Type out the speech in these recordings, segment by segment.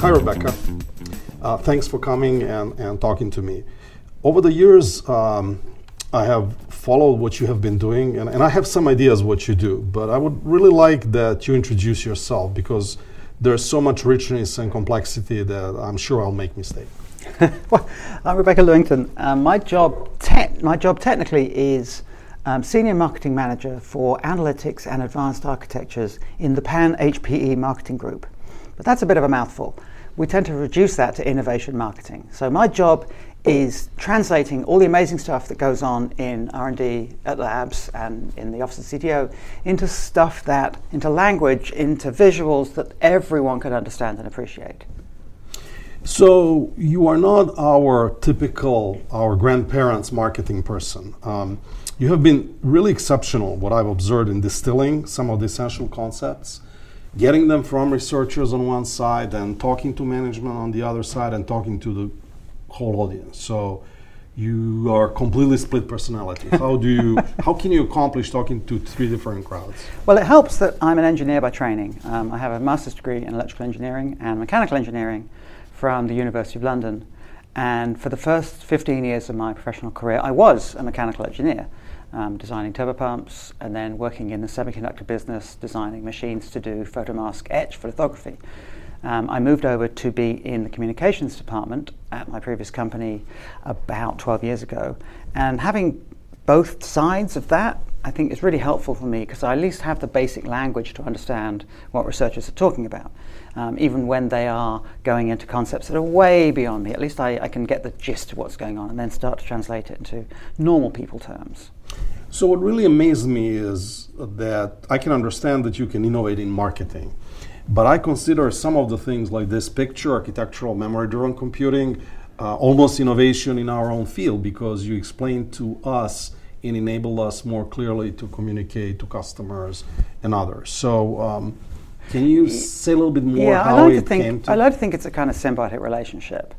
Hi, Rebecca. Uh, thanks for coming and, and talking to me. Over the years, um, I have followed what you have been doing, and, and I have some ideas what you do, but I would really like that you introduce yourself because there's so much richness and complexity that I'm sure I'll make mistakes. well, I'm Rebecca Lewington. Um, my job, te- my job technically is um, senior marketing manager for analytics and advanced architectures in the Pan HPE marketing group. But that's a bit of a mouthful. We tend to reduce that to innovation marketing. So my job is translating all the amazing stuff that goes on in R&D at labs and in the office of CTO into stuff that, into language, into visuals that everyone can understand and appreciate. So you are not our typical, our grandparents' marketing person. Um, you have been really exceptional, what I've observed in distilling some of the essential concepts, getting them from researchers on one side and talking to management on the other side and talking to the whole audience. So you are completely split personality. How do you? how can you accomplish talking to three different crowds? Well, it helps that I'm an engineer by training. Um, I have a master's degree in electrical engineering and mechanical engineering from the University of London. And for the first 15 years of my professional career, I was a mechanical engineer, um, designing turbopumps and then working in the semiconductor business, designing machines to do photomask etch for lithography. Um, I moved over to be in the communications department at my previous company about 12 years ago. And having both sides of that, I think is really helpful for me because I at least have the basic language to understand what researchers are talking about. Um, even when they are going into concepts that are way beyond me, at least I, I can get the gist of what's going on and then start to translate it into normal people terms. So, what really amazed me is that I can understand that you can innovate in marketing. But I consider some of the things like this picture, architectural memory driven computing, uh, almost innovation in our own field because you explain to us and enable us more clearly to communicate to customers and others. So, um, can you say a little bit more yeah, how I like it to think, came to? I like to think it's a kind of symbiotic relationship.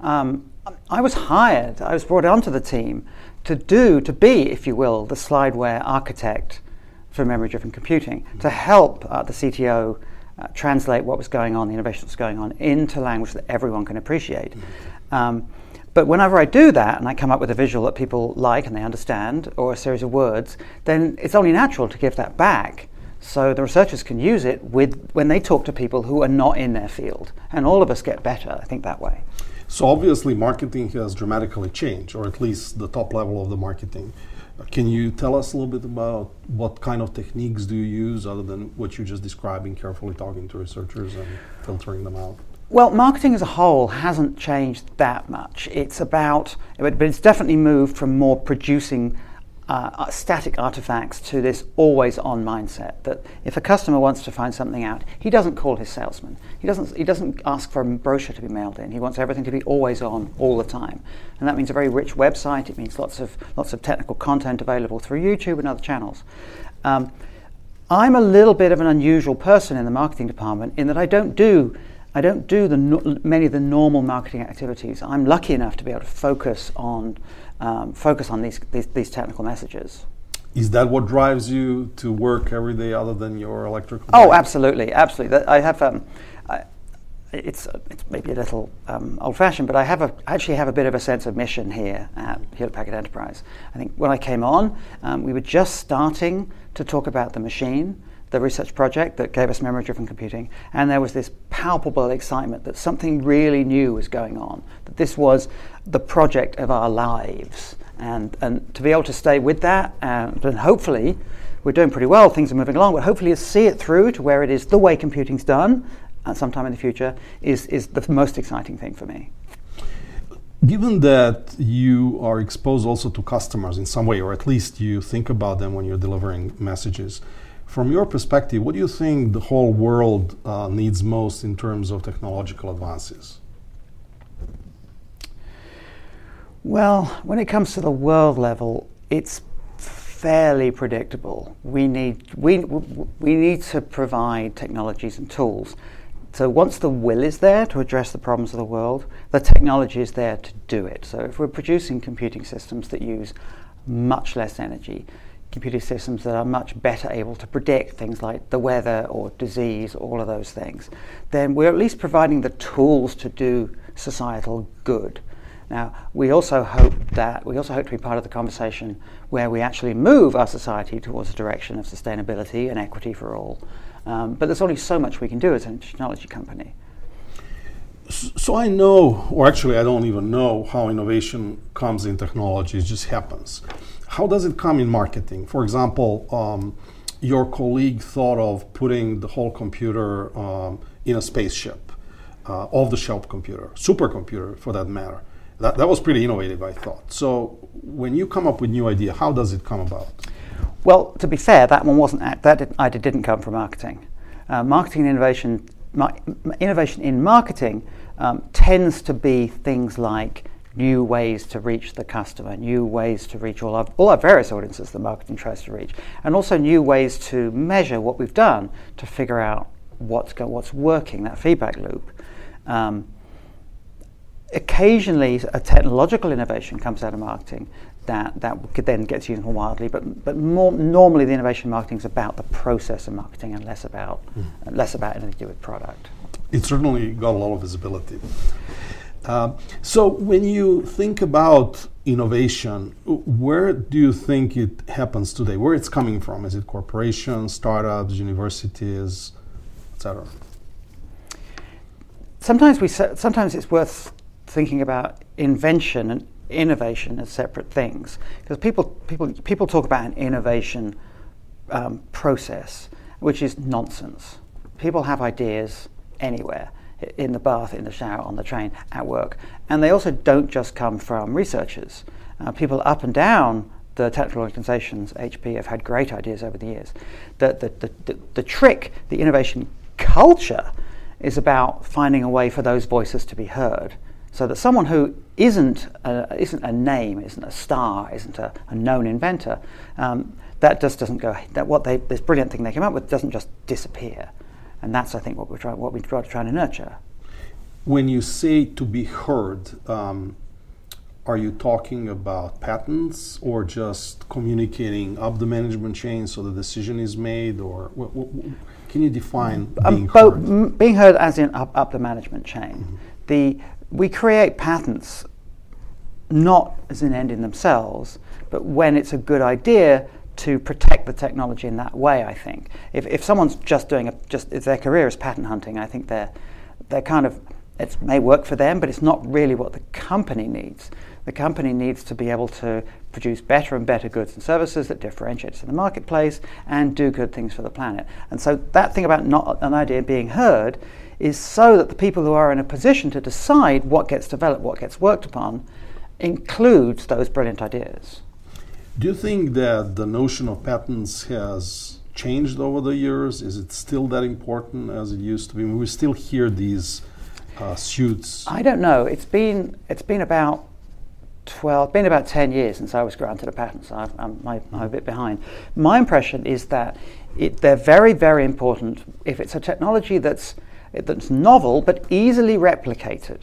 Um, I was hired, I was brought onto the team to do, to be, if you will, the slideware architect for memory driven computing, mm-hmm. to help uh, the CTO uh, translate what was going on, the innovation that's going on, into language that everyone can appreciate. Mm-hmm. Um, but whenever I do that and I come up with a visual that people like and they understand, or a series of words, then it's only natural to give that back so the researchers can use it with, when they talk to people who are not in their field. And all of us get better, I think, that way. So obviously, marketing has dramatically changed, or at least the top level of the marketing. Can you tell us a little bit about what kind of techniques do you use other than what you're just describing, carefully talking to researchers and filtering them out? Well, marketing as a whole hasn't changed that much. It's about, but it's definitely moved from more producing uh, static artifacts to this always on mindset that if a customer wants to find something out, he doesn't call his salesman. He doesn't, he doesn't ask for a brochure to be mailed in. He wants everything to be always on all the time. And that means a very rich website. It means lots of, lots of technical content available through YouTube and other channels. Um, I'm a little bit of an unusual person in the marketing department in that I don't do I don't do the many of the normal marketing activities. I'm lucky enough to be able to focus on um, focus on these, these, these technical messages. Is that what drives you to work every day, other than your electrical? Oh, absolutely, absolutely. I have. Um, I, it's, it's maybe a little um, old-fashioned, but I have a, actually have a bit of a sense of mission here at Hewlett Packard Enterprise. I think when I came on, um, we were just starting to talk about the machine, the research project that gave us memory-driven computing, and there was this palpable excitement that something really new was going on. That this was the project of our lives. And, and to be able to stay with that, and, and hopefully, we're doing pretty well, things are moving along, but hopefully see it through to where it is the way computing's done at some time in the future is, is the most exciting thing for me. Given that you are exposed also to customers in some way, or at least you think about them when you're delivering messages, from your perspective, what do you think the whole world uh, needs most in terms of technological advances? Well, when it comes to the world level, it's fairly predictable. We need, we, we need to provide technologies and tools. So once the will is there to address the problems of the world, the technology is there to do it. So if we're producing computing systems that use much less energy, computer systems that are much better able to predict things like the weather or disease, all of those things, then we're at least providing the tools to do societal good. Now, we also hope that we also hope to be part of the conversation where we actually move our society towards a direction of sustainability and equity for all. Um, but there's only so much we can do as a technology company. So I know, or actually, I don't even know how innovation comes in technology. It just happens. How does it come in marketing? For example, um, your colleague thought of putting the whole computer um, in a spaceship, uh, off-the-shelf computer, supercomputer for that matter. That, that was pretty innovative, I thought. So when you come up with new idea, how does it come about? Well, to be fair, that one wasn't that idea didn't come from marketing. Uh, marketing innovation, innovation in marketing um, tends to be things like new ways to reach the customer, new ways to reach all our, all our various audiences that marketing tries to reach, and also new ways to measure what we've done to figure out what's go, what's working. That feedback loop. Um, occasionally, a technological innovation comes out of marketing that, that could then gets used more widely. But, but more, normally the innovation marketing is about the process of marketing and less about, mm. less about anything to do with product. It certainly got a lot of visibility. Uh, so when you think about innovation, where do you think it happens today? Where it's coming from? Is it corporations, startups, universities, etc.? Sometimes we sometimes it's worth thinking about invention and innovation as separate things because people people people talk about an innovation um, process, which is nonsense. People have ideas anywhere in the bath, in the shower, on the train, at work, and they also don't just come from researchers. Uh, people up and down the technical organizations, HP, have had great ideas over the years. The, the, the, the, the trick, the innovation culture, is about finding a way for those voices to be heard so that someone who isn't a, isn't a name, isn't a star, isn't a, a known inventor, um, that just doesn't go. That what they this brilliant thing they came up with doesn't just disappear, and that's I think what we're trying what we try to try to nurture. When you say to be heard, um, are you talking about patents or just communicating up the management chain so the decision is made, or can you define um, being heard? M- being heard as in up, up the management chain. Mm-hmm. The we create patents not as an end in themselves, but when it's a good idea to protect the technology in that way, I think. If, if someone's just doing a, just if their career is patent hunting, I think they're, they're kind of, it may work for them, but it's not really what the company needs. The company needs to be able to produce better and better goods and services that differentiate in the marketplace and do good things for the planet. And so that thing about not an idea being heard is so that the people who are in a position to decide what gets developed, what gets worked upon, includes those brilliant ideas. Do you think that the notion of patents has changed over the years? Is it still that important as it used to be? I mean, we still hear these uh, suits. I don't know. It's been it's been about 12, been about 10 years since I was granted a patent, so i am I'm a bit behind. My impression is that it, they're very, very important if it's a technology that's that's novel but easily replicated.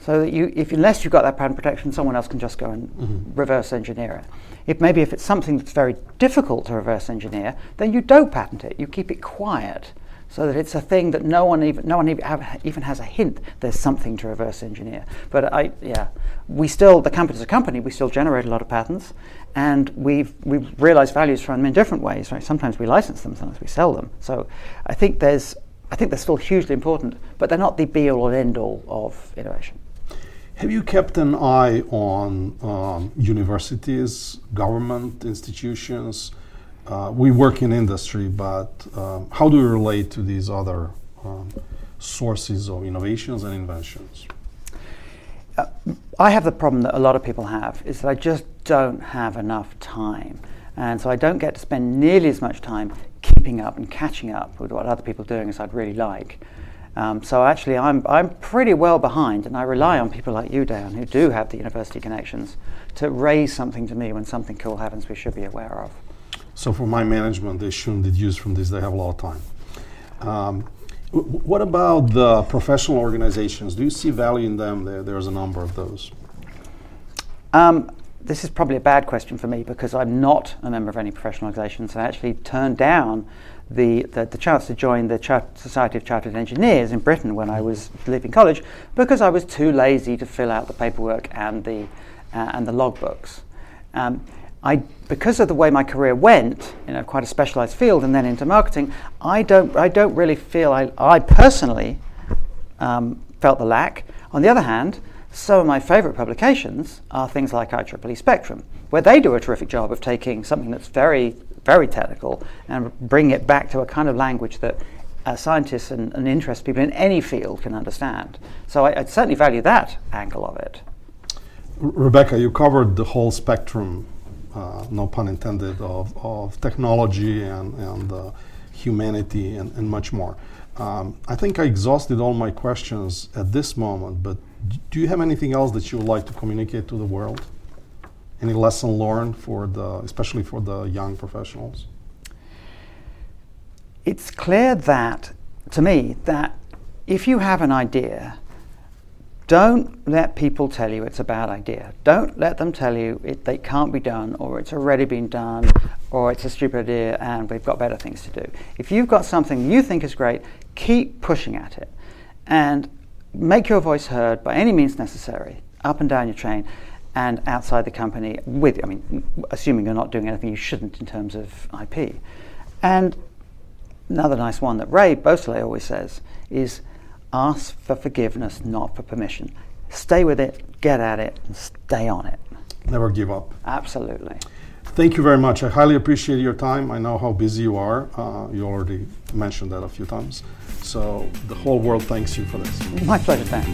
So that you, if unless you've got that patent protection, someone else can just go and mm-hmm. reverse engineer it. If maybe if it's something that's very difficult to reverse engineer, then you don't patent it. You keep it quiet so that it's a thing that no one even no one even, have, even has a hint there's something to reverse engineer. But I yeah, we still the company as a company we still generate a lot of patents, and we've we've realised values from them in different ways. Right? Sometimes we license them, sometimes we sell them. So I think there's I think they're still hugely important, but they're not the be all and end all of innovation. Have you kept an eye on um, universities, government institutions? Uh, we work in industry, but um, how do we relate to these other um, sources of innovations and inventions? Uh, I have the problem that a lot of people have is that I just don't have enough time. And so I don't get to spend nearly as much time keeping up and catching up with what other people are doing as I'd really like. Um, so actually, I'm, I'm pretty well behind, and I rely on people like you, Dan, who do have the university connections, to raise something to me when something cool happens we should be aware of. So for my management, they shouldn't deduce from this. They have a lot of time. Um, w- what about the professional organizations? Do you see value in them? There, there's a number of those. Um, this is probably a bad question for me because I'm not a member of any professional organisations. I actually turned down the, the, the, chance to join the Char- Society of Chartered Engineers in Britain when I was leaving college because I was too lazy to fill out the paperwork and the, uh, and the logbooks. Um, I, because of the way my career went, you know, quite a specialised field and then into marketing, I don't, I don't really feel, I, I personally um, felt the lack. On the other hand, some of my favourite publications are things like IEEE Spectrum, where they do a terrific job of taking something that's very, very technical and bring it back to a kind of language that uh, scientists and, and interest people in any field can understand. So I, would certainly value that angle of it. Rebecca, you covered the whole spectrum, uh, no pun intended, of, of technology and, and uh, humanity and, and much more. Um, I think I exhausted all my questions at this moment, but do you have anything else that you would like to communicate to the world? Any lesson learned for the, especially for the young professionals? It's clear that, to me, that if you have an idea, don't let people tell you it's a bad idea. Don't let them tell you it they can't be done or it's already been done or it's a stupid idea and we've got better things to do. If you've got something you think is great, keep pushing at it and make your voice heard by any means necessary up and down your chain and outside the company with I mean assuming you're not doing anything you shouldn't in terms of IP. And another nice one that Ray Beausoleil always says is ask for forgiveness, not for permission. Stay with it, get at it, and stay on it. Never give up. Absolutely. Thank you very much. I highly appreciate your time. I know how busy you are. Uh, you already mentioned that a few times. So the whole world thanks you for this. My pleasure, Dan.